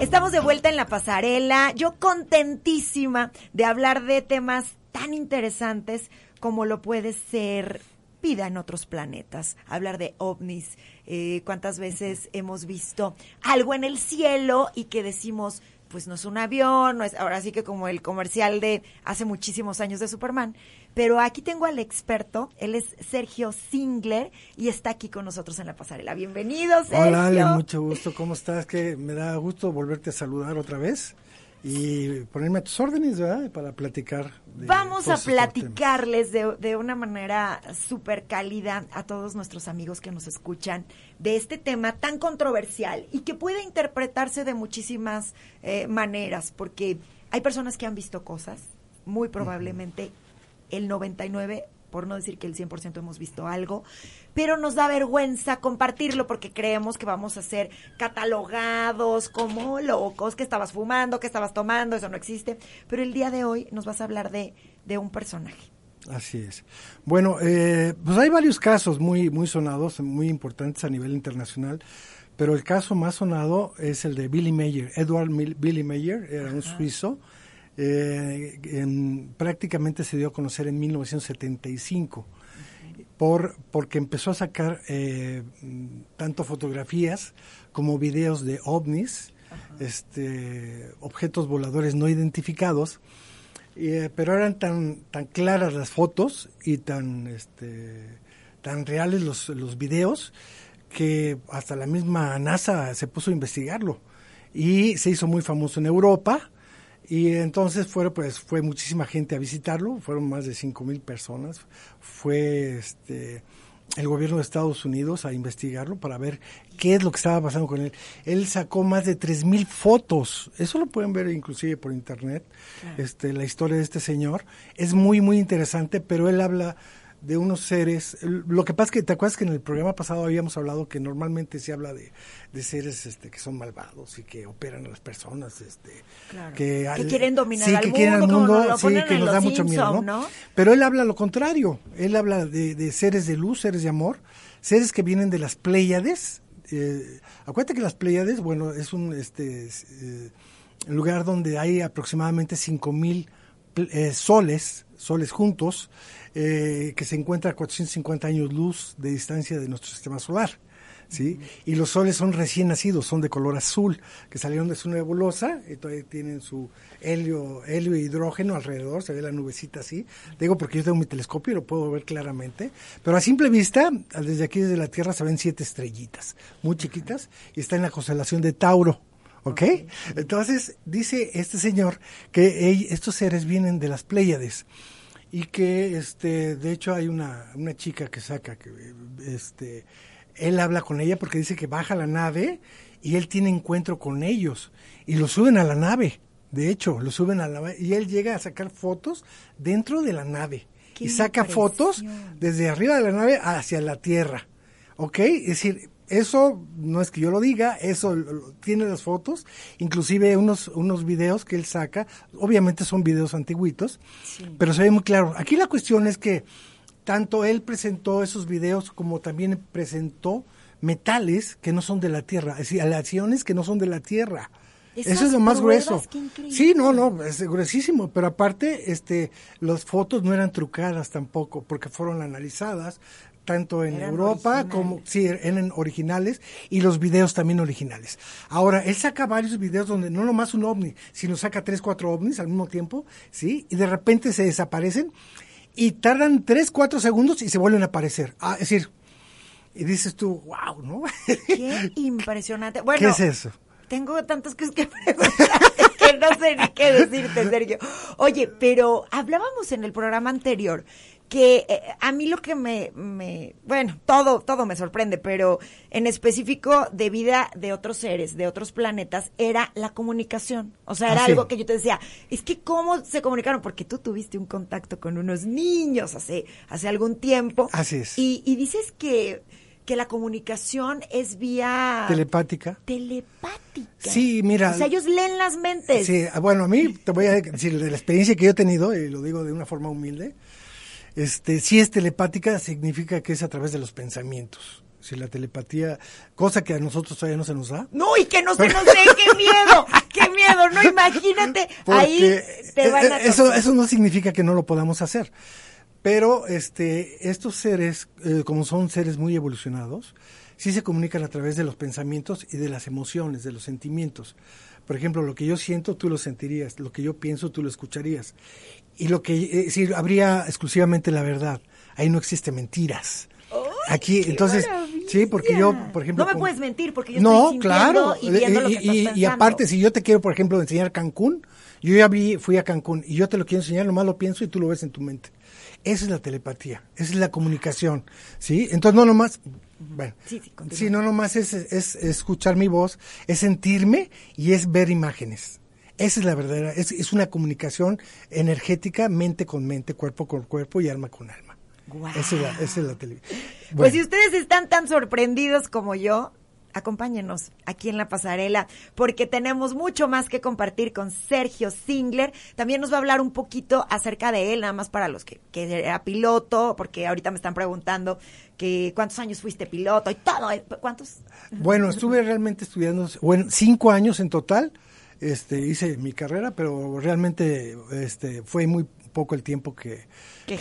Estamos de vuelta en la pasarela. Yo contentísima de hablar de temas tan interesantes como lo puede ser vida en otros planetas, hablar de ovnis, eh, cuántas veces hemos visto algo en el cielo y que decimos, pues no es un avión, no es ahora sí que como el comercial de hace muchísimos años de Superman, pero aquí tengo al experto, él es Sergio Singler y está aquí con nosotros en la pasarela. Bienvenido, Sergio. Hola, Ale, mucho gusto. ¿Cómo estás? Que me da gusto volverte a saludar otra vez y ponerme a tus órdenes, ¿verdad? Para platicar. Vamos a platicarles de, de, una manera súper cálida a todos nuestros amigos que nos escuchan de este tema tan controversial y que puede interpretarse de muchísimas eh, maneras, porque hay personas que han visto cosas, muy probablemente el 99 por no decir que el 100% hemos visto algo, pero nos da vergüenza compartirlo porque creemos que vamos a ser catalogados como locos, que estabas fumando, que estabas tomando, eso no existe, pero el día de hoy nos vas a hablar de, de un personaje. Así es. Bueno, eh, pues hay varios casos muy, muy sonados, muy importantes a nivel internacional, pero el caso más sonado es el de Billy Mayer. Edward Billy Mayer era un suizo eh, en, prácticamente se dio a conocer en 1975 por, porque empezó a sacar eh, tanto fotografías como videos de ovnis, este, objetos voladores no identificados, eh, pero eran tan, tan claras las fotos y tan, este, tan reales los, los videos que hasta la misma NASA se puso a investigarlo. Y se hizo muy famoso en Europa y entonces fue, pues, fue muchísima gente a visitarlo, fueron más de cinco mil personas. Fue este, el gobierno de Estados Unidos a investigarlo para ver qué es lo que estaba pasando con él. Él sacó más de tres mil fotos, eso lo pueden ver inclusive por internet, este, la historia de este señor. Es muy, muy interesante, pero él habla de unos seres. Lo que pasa es que te acuerdas que en el programa pasado habíamos hablado que normalmente se habla de, de seres este, que son malvados y que operan a las personas, este, que, quieren dominar sí, al que mundo, quieren al mundo, sí, que nos da mucho miedo, ¿no? Pero él habla lo contrario. Él habla de, de, seres de luz, seres de amor, seres que vienen de las Pléyades. Eh, acuérdate que las Pléyades, bueno, es un este eh, lugar donde hay aproximadamente 5000 eh, soles, soles juntos eh, que se encuentra a 450 años luz de distancia de nuestro sistema solar. ¿sí? Y los soles son recién nacidos, son de color azul, que salieron de su nebulosa, y todavía tienen su helio, helio e hidrógeno alrededor, se ve la nubecita así. Digo porque yo tengo mi telescopio y lo puedo ver claramente. Pero a simple vista, desde aquí, desde la Tierra, se ven siete estrellitas, muy chiquitas, y está en la constelación de Tauro. ¿Ok? Entonces, dice este señor que estos seres vienen de las Pléyades y que este de hecho hay una, una chica que saca que este él habla con ella porque dice que baja la nave y él tiene encuentro con ellos y lo suben a la nave de hecho lo suben a la nave y él llega a sacar fotos dentro de la nave y saca fotos desde arriba de la nave hacia la tierra ¿ok? es decir eso no es que yo lo diga, eso tiene las fotos, inclusive unos, unos videos que él saca, obviamente son videos antiguitos, pero se ve muy claro. Aquí la cuestión es que tanto él presentó esos videos como también presentó metales que no son de la Tierra, es decir, aleaciones que no son de la Tierra. Eso es lo más grueso. Sí, no, no, es gruesísimo, pero aparte, este, las fotos no eran trucadas tampoco, porque fueron analizadas, tanto en Europa como sí eran originales y los videos también originales. Ahora, él saca varios videos donde no nomás un ovni, sino saca tres, cuatro ovnis al mismo tiempo, ¿sí? Y de repente se desaparecen y tardan tres, cuatro segundos y se vuelven a aparecer. Ah, es decir, y dices tú, wow, ¿no? Qué impresionante. Bueno, ¿qué es eso? Tengo tantas cosas que preguntar que no sé ni qué decirte, Sergio. Oye, pero hablábamos en el programa anterior que eh, a mí lo que me, me, bueno, todo, todo me sorprende, pero en específico de vida de otros seres, de otros planetas, era la comunicación. O sea, era ah, algo que yo te decía, es que cómo se comunicaron, porque tú tuviste un contacto con unos niños hace, hace algún tiempo. Así es. Y, y dices que, que la comunicación es vía... Telepática. Telepática. Sí, mira. O sea, ellos leen las mentes. Sí, bueno, a mí te voy a decir de la experiencia que yo he tenido, y lo digo de una forma humilde, este, si es telepática, significa que es a través de los pensamientos. Si la telepatía, cosa que a nosotros todavía no se nos da. No, y que no se nos dé, qué miedo, qué miedo, no imagínate, ahí te van a eso, eso no significa que no lo podamos hacer. Pero este, estos seres, eh, como son seres muy evolucionados, sí se comunican a través de los pensamientos y de las emociones, de los sentimientos. Por ejemplo, lo que yo siento, tú lo sentirías, lo que yo pienso, tú lo escucharías. Y lo que, eh, si habría exclusivamente la verdad. Ahí no existe mentiras. Aquí, entonces, sí, porque yo, por ejemplo... No me puedes mentir porque yo no, estoy claro. y viendo lo que estás y, y aparte, si yo te quiero, por ejemplo, enseñar Cancún, yo ya vi, fui a Cancún y yo te lo quiero enseñar, nomás lo pienso y tú lo ves en tu mente. Esa es la telepatía, esa es la comunicación, ¿sí? Entonces no nomás, bueno, sí, no nomás es, es, escuchar mi voz, es sentirme y es ver imágenes. Esa es la verdadera, es, es una comunicación energética, mente con mente, cuerpo con cuerpo y alma con alma. Esa es la, esa es la televisión. Pues si ustedes están tan sorprendidos como yo, acompáñenos aquí en la pasarela porque tenemos mucho más que compartir con Sergio Singler. También nos va a hablar un poquito acerca de él, nada más para los que, que era piloto, porque ahorita me están preguntando que cuántos años fuiste piloto y todo. ¿Cuántos? Bueno, estuve realmente estudiando, bueno, cinco años en total. Este, hice mi carrera, pero realmente este, fue muy poco el tiempo que, que,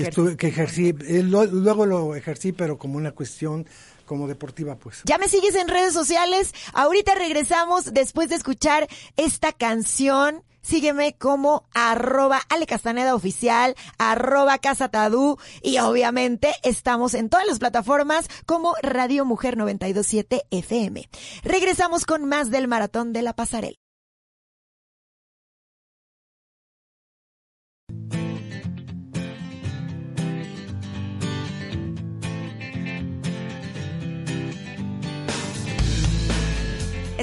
ejercí. Eh, luego lo ejercí, pero como una cuestión como deportiva, pues. Ya me sigues en redes sociales. Ahorita regresamos después de escuchar esta canción. Sígueme como arroba Ale Castaneda Oficial, arroba Casa Tadú y obviamente estamos en todas las plataformas como Radio Mujer 927 FM. Regresamos con más del Maratón de la Pasarela.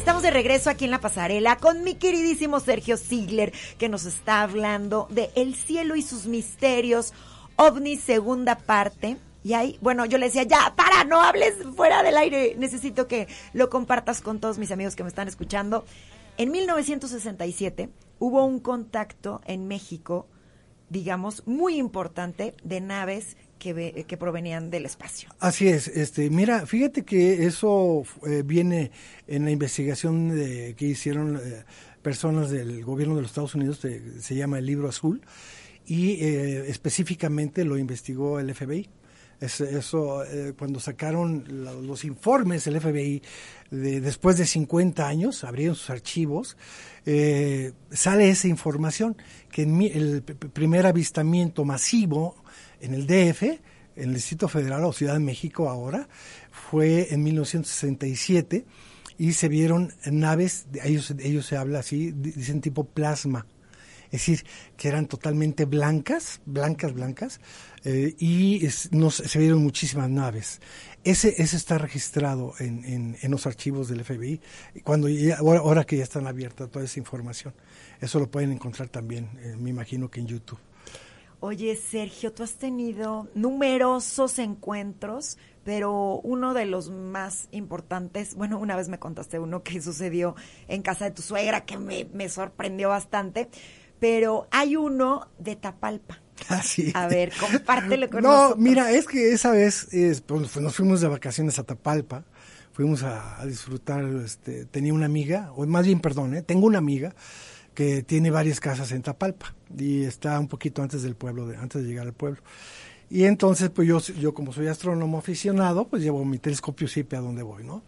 Estamos de regreso aquí en la pasarela con mi queridísimo Sergio Ziegler, que nos está hablando de El cielo y sus misterios, OVNI segunda parte. Y ahí, bueno, yo le decía, ya, para, no hables fuera del aire. Necesito que lo compartas con todos mis amigos que me están escuchando. En 1967 hubo un contacto en México, digamos, muy importante de naves que, provenían del espacio. Así es, este, mira, fíjate que eso eh, viene en la investigación de, que hicieron eh, personas del gobierno de los Estados Unidos, se llama el libro azul, y eh, específicamente lo investigó el FBI. eso, cuando sacaron los informes el FBI de, después de 50 años, abrieron sus archivos, sale esa información que el primer avistamiento masivo en el DF, en el Distrito Federal o Ciudad de México ahora, fue en 1967 y se vieron naves, ellos, ellos se habla así, dicen tipo plasma, es decir, que eran totalmente blancas, blancas, blancas, eh, y se vieron muchísimas naves. Ese, ese está registrado en, los archivos del FBI, cuando ahora, ahora, que ya están abiertas toda esa información. Eso lo pueden encontrar también, eh, me imagino que en YouTube. Oye, Sergio, tú has tenido numerosos encuentros, pero uno de los más importantes, bueno, una vez me contaste uno que sucedió en casa de tu suegra que me, sorprendió bastante, pero hay uno de Tapalpa. Ah, A ver, compártelo con nosotros. No, mira, es que esa vez pues, nos fuimos de vacaciones a Tapalpa, fuimos a, disfrutar, este, tenía una amiga, o más bien, perdón, ¿eh? tengo una amiga que tiene varias casas en Tapalpa y está un poquito antes del pueblo, de, antes de llegar al pueblo. Y entonces, pues yo, yo como soy astrónomo aficionado, pues llevo mi telescopio siempre a donde voy, ¿no?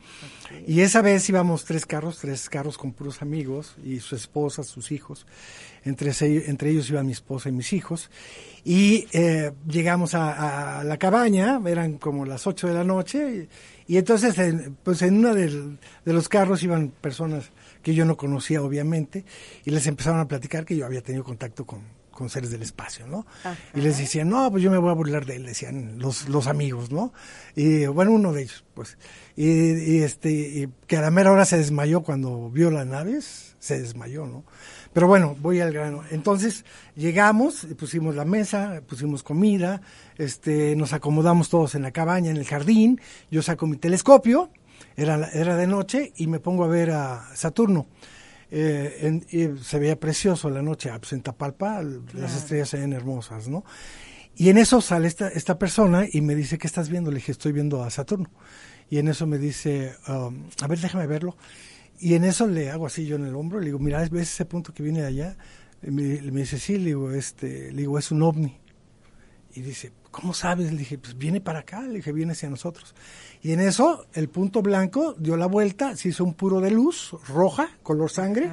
Y esa vez íbamos tres carros, tres carros con puros amigos y su esposa, sus hijos. Entre, entre ellos iban mi esposa y mis hijos. Y eh, llegamos a, la cabaña, eran como las ocho de la noche. Y, entonces, pues en uno de los carros iban personas que yo no conocía obviamente, y les empezaron a platicar que yo había tenido contacto con, con seres del espacio, ¿no? Y les decían, no, pues yo me voy a burlar de él, decían los, los amigos, ¿no? Y bueno, uno de ellos, pues. Y, este, que a la mera hora se desmayó cuando vio las naves, se desmayó, ¿no? Pero bueno, voy al grano. Entonces llegamos, pusimos la mesa, pusimos comida, este, nos acomodamos todos en la cabaña, en el jardín, yo saco mi telescopio, era, era de noche y me pongo a ver a Saturno. Eh, y se veía precioso la noche, pues en Tapalpa las estrellas se ven hermosas, ¿no? Y en eso sale esta, esta persona y me dice, ¿qué estás viendo? Le dije, estoy viendo a Saturno. Y en eso me dice, um, a ver, déjame verlo. Y en eso le hago así yo en el hombro, le digo, mira, ¿ves ese punto que viene de allá? me, me, dice, sí, le digo, este, le digo, es un ovni. Y dice, ¿cómo sabes? Le dije, pues viene para acá, le dije, viene hacia nosotros. Y en eso, el punto blanco dio la vuelta, se hizo un puro de luz roja, color sangre,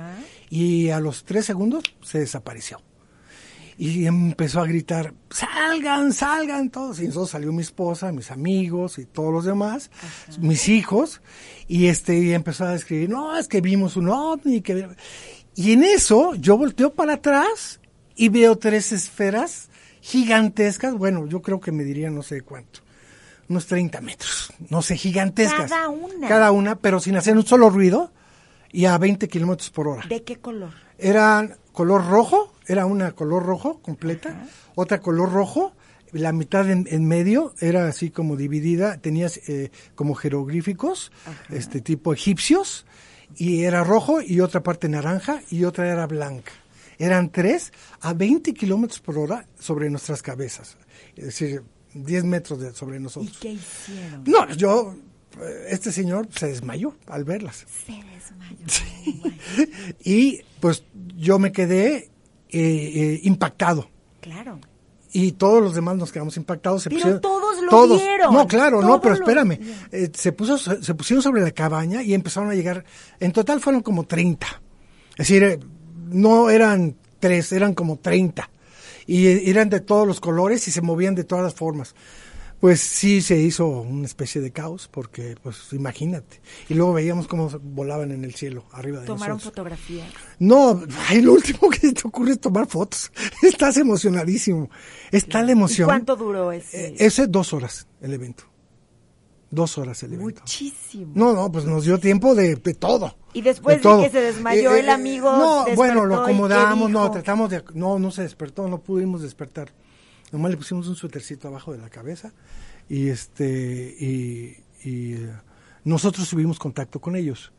y a los tres segundos se desapareció. Y empezó a gritar, salgan, salgan todos. Y eso salió mi esposa, mis amigos y todos los demás, mis hijos, y este, y empezó a describir, no, es que vimos un ovni, que... Y en eso yo volteo para atrás y veo tres esferas gigantescas, bueno, yo creo que me diría no sé cuánto, unos 30 metros, no sé, gigantescas. Cada una. Cada una, pero sin hacer un solo ruido y a 20 kilómetros por hora. ¿De qué color? Eran color rojo, era una color rojo completa, otra color rojo, la mitad en, medio era así como dividida, tenías eh, como jeroglíficos, este tipo egipcios, y era rojo y otra parte naranja y otra era blanca. Eran tres a 20 kilómetros por hora sobre nuestras cabezas, es decir, 10 metros de, sobre nosotros. ¿Y qué hicieron? No, yo, este señor se desmayó al verlas. Se desmayó. y pues yo me quedé eh, eh, impactado. Claro y todos los demás nos quedamos impactados. Se pero todos lo vieron. No, claro, no, pero espérame. Eh, se, puso, se pusieron sobre la cabaña y empezaron a llegar. En total fueron como 30. Es decir, eh, no eran tres, eran como 30. Y eran de todos los colores y se movían de todas las formas pues sí se hizo una especie de caos, porque, pues imagínate. Y luego veíamos cómo volaban en el cielo, arriba de ¿Tomaron fotografías? No, ay, lo último que te ocurre es tomar fotos. Estás emocionadísimo. Es tal emoción. ¿Y cuánto duró ese? Eh, ese dos horas, el evento. Dos horas el evento. Muchísimo. No, no, pues nos dio tiempo de, todo. Y después de, que se desmayó eh, el eh, amigo. No, bueno, lo acomodamos, no, tratamos de. No, no se despertó, no pudimos despertar. Nomás le pusimos un suétercito abajo de la cabeza y este y, eh, nosotros tuvimos contacto con ellos.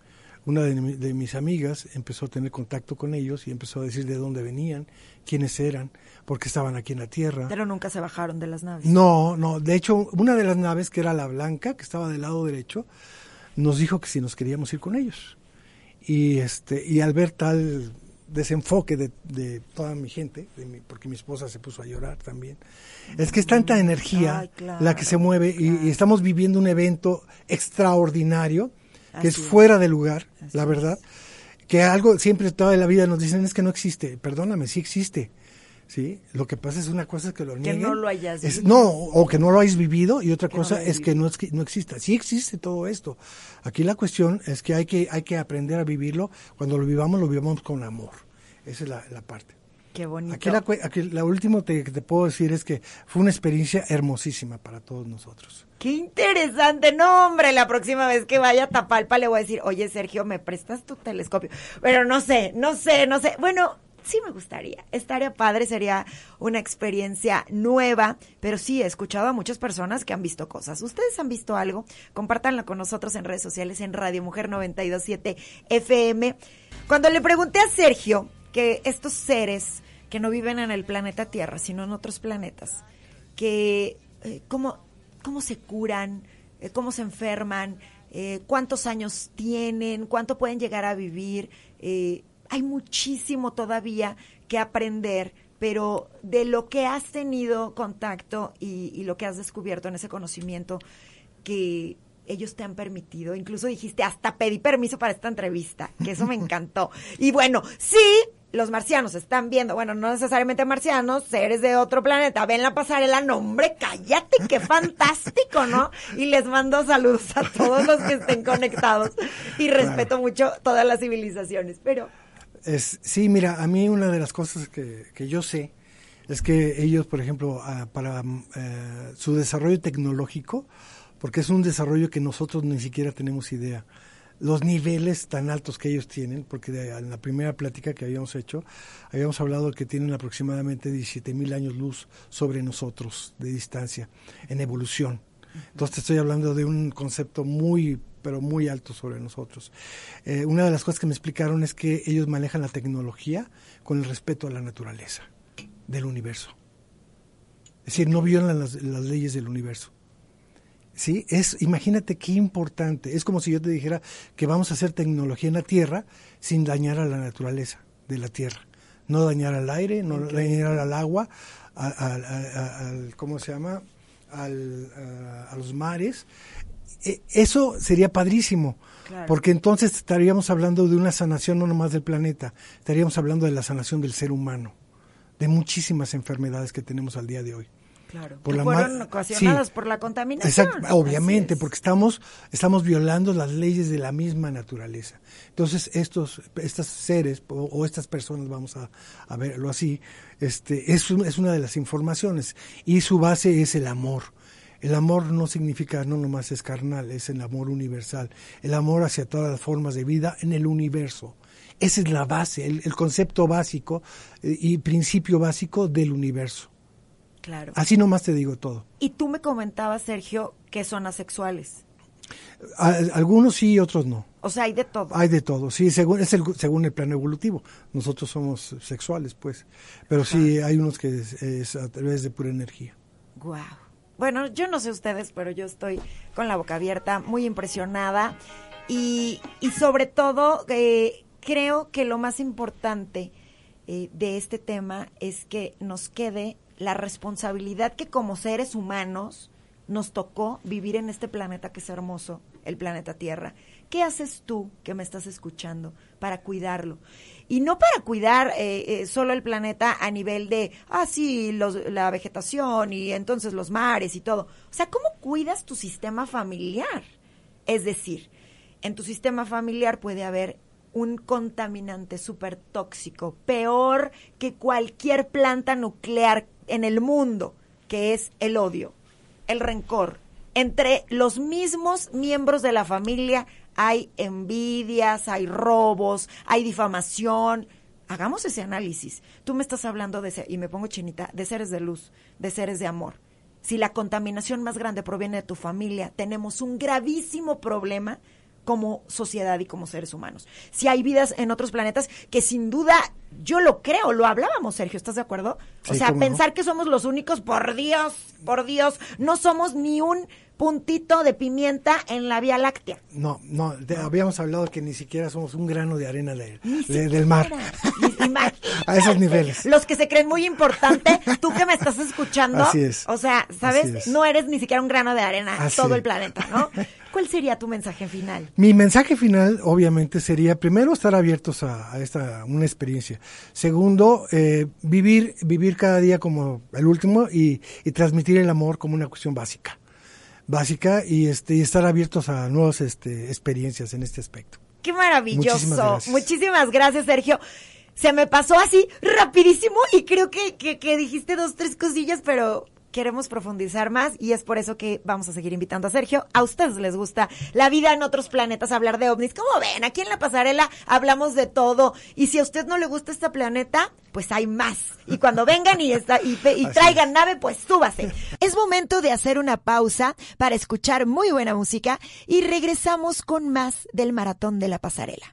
Una de, mis amigas empezó a tener contacto con ellos y empezó a decir de dónde venían, quiénes eran, por qué estaban aquí en la Tierra. Pero nunca se bajaron de las naves. No, no. De hecho, una de las naves, que era la blanca, que estaba del lado derecho, nos dijo que si nos queríamos ir con ellos. Y, este, y al ver tal desenfoque de, de toda mi gente, porque mi esposa se puso a llorar también. Es que es tanta energía la que se mueve y, estamos viviendo un evento extraordinario que es, fuera de lugar, la verdad. Que algo siempre toda la vida nos dicen es que no existe. Perdóname, sí existe. ¿Sí? Lo que pasa es una cosa es que lo nieguen. Que no lo hayas vivido. no, o que no lo hayas vivido y otra cosa es que no, es que no exista. Sí existe todo esto. Aquí la cuestión es que hay que, hay que aprender a vivirlo. Cuando lo vivamos, lo vivamos con amor. Esa es la, parte. Qué bonito. Aquí, la, aquí la último que te puedo decir es que fue una experiencia hermosísima para todos nosotros. Qué interesante. No, hombre, la próxima vez que vaya a Tapalpa le voy a decir, oye, Sergio, ¿me prestas tu telescopio? Pero no sé, no sé, no sé. Bueno, sí me gustaría. Estaría padre, sería una experiencia nueva, pero sí he escuchado a muchas personas que han visto cosas. ¿Ustedes han visto algo? Compártanlo con nosotros en redes sociales en Radio Mujer 927 FM. Cuando le pregunté a Sergio que estos seres que no viven en el planeta Tierra, sino en otros planetas, que eh, cómo, cómo se curan, eh, cómo se enferman, eh, cuántos años tienen, cuánto pueden llegar a vivir, hay muchísimo todavía que aprender, pero de lo que has tenido contacto y, lo que has descubierto en ese conocimiento que ellos te han permitido, incluso dijiste, hasta pedí permiso para esta entrevista, que eso me encantó. Y bueno, sí, los marcianos están viendo, bueno, no necesariamente marcianos, seres de otro planeta, ven la pasarela, nombre, cállate, qué fantástico, ¿no? Y les mando saludos a todos los que estén conectados y respeto mucho todas las civilizaciones, pero es, sí, mira, a mí una de las cosas que, yo sé es que ellos, por ejemplo, ah, para eh, su desarrollo tecnológico, porque es un desarrollo que nosotros ni siquiera tenemos idea, los niveles tan altos que ellos tienen, porque en la primera plática que habíamos hecho, habíamos hablado que tienen aproximadamente 17 mil años luz sobre nosotros de distancia en evolución. Entonces te estoy hablando de un concepto muy pero muy alto sobre nosotros. Eh, una de las cosas que me explicaron es que ellos manejan la tecnología con el respeto a la naturaleza del universo. Es decir, no violan las, leyes del universo. ¿Sí? Es, imagínate qué importante. Es como si yo te dijera que vamos a hacer tecnología en la Tierra sin dañar a la naturaleza de la Tierra. No dañar al aire, no dañar al agua, al, ¿cómo se llama? Al, a, los mares. E, eso sería padrísimo, porque entonces estaríamos hablando de una sanación no nomás del planeta, estaríamos hablando de la sanación del ser humano de muchísimas enfermedades que tenemos al día de hoy. Claro, por que fueron ocasionadas por la contaminación. obviamente, porque estamos, estamos violando las leyes de la misma naturaleza. Entonces, estos, estos seres o, estas personas, vamos a, verlo así, este, es, es una de las informaciones y su base es el amor. El amor no significa, no nomás es carnal, es el amor universal, el amor hacia todas las formas de vida en el universo. Esa es la base, el, concepto básico eh, y principio básico del universo. Claro. Así nomás te digo todo. Y tú me comentabas, Sergio, que son asexuales. algunos sí y otros no. O sea, hay de todo. Hay de todo, sí, según, es el, según el plano evolutivo. Nosotros somos sexuales, pues. Pero sí, hay unos que es, a través de pura energía. Wow. Bueno, yo no sé ustedes, pero yo estoy con la boca abierta, muy impresionada. Y, y sobre todo, eh, creo que lo más importante eh, de este tema es que nos quede la responsabilidad que como seres humanos nos tocó vivir en este planeta que es hermoso, el planeta Tierra. ¿Qué haces tú que me estás escuchando para cuidarlo? Y no para cuidar eh, eh, solo el planeta a nivel de, ah, sí, la vegetación y entonces los mares y todo. O sea, ¿cómo cuidas tu sistema familiar? Es decir, en tu sistema familiar puede haber un contaminante súper tóxico, peor que cualquier planta nuclear en el mundo, que es el odio, el rencor. Entre los mismos miembros de la familia hay envidias, hay robos, hay difamación. Hagamos ese análisis. Tú me estás hablando de, y me pongo chinita, de seres de luz, de seres de amor. Si la contaminación más grande proviene de tu familia, tenemos un gravísimo problema como sociedad y como seres humanos. Si hay vidas en otros planetas que sin duda yo lo creo, lo hablábamos, Sergio, ¿estás de acuerdo? o sea, pensar que somos los únicos, por Dios, por Dios, no somos ni un puntito de pimienta en la Vía Láctea. No, no, habíamos hablado que ni siquiera somos un grano de arena del mar. A esos niveles. Los que se creen muy importante, tú que me estás escuchando. Así es. O sea, ¿sabes? No eres ni siquiera un grano de arena, todo el planeta, ¿no? ¿Cuál sería tu mensaje final? Mi mensaje final, obviamente, sería primero estar abiertos a, esta una experiencia. Segundo, eh, vivir vivir cada día como el último y, transmitir el amor como una cuestión básica, básica y este y estar abiertos a nuevas este, experiencias en este aspecto. Qué maravilloso. Muchísimas gracias, Sergio se me pasó así rapidísimo y creo que, que, que, dijiste dos, tres cosillas, pero queremos profundizar más y es por eso que vamos a seguir invitando a Sergio. A ustedes les gusta la vida en otros planetas, hablar de ovnis. Como ven, aquí en la pasarela hablamos de todo. Y si a usted no le gusta este planeta, pues hay más. Y cuando vengan y, y traigan nave, pues súbase. Es momento de hacer una pausa para escuchar muy buena música y regresamos con más del maratón de la pasarela.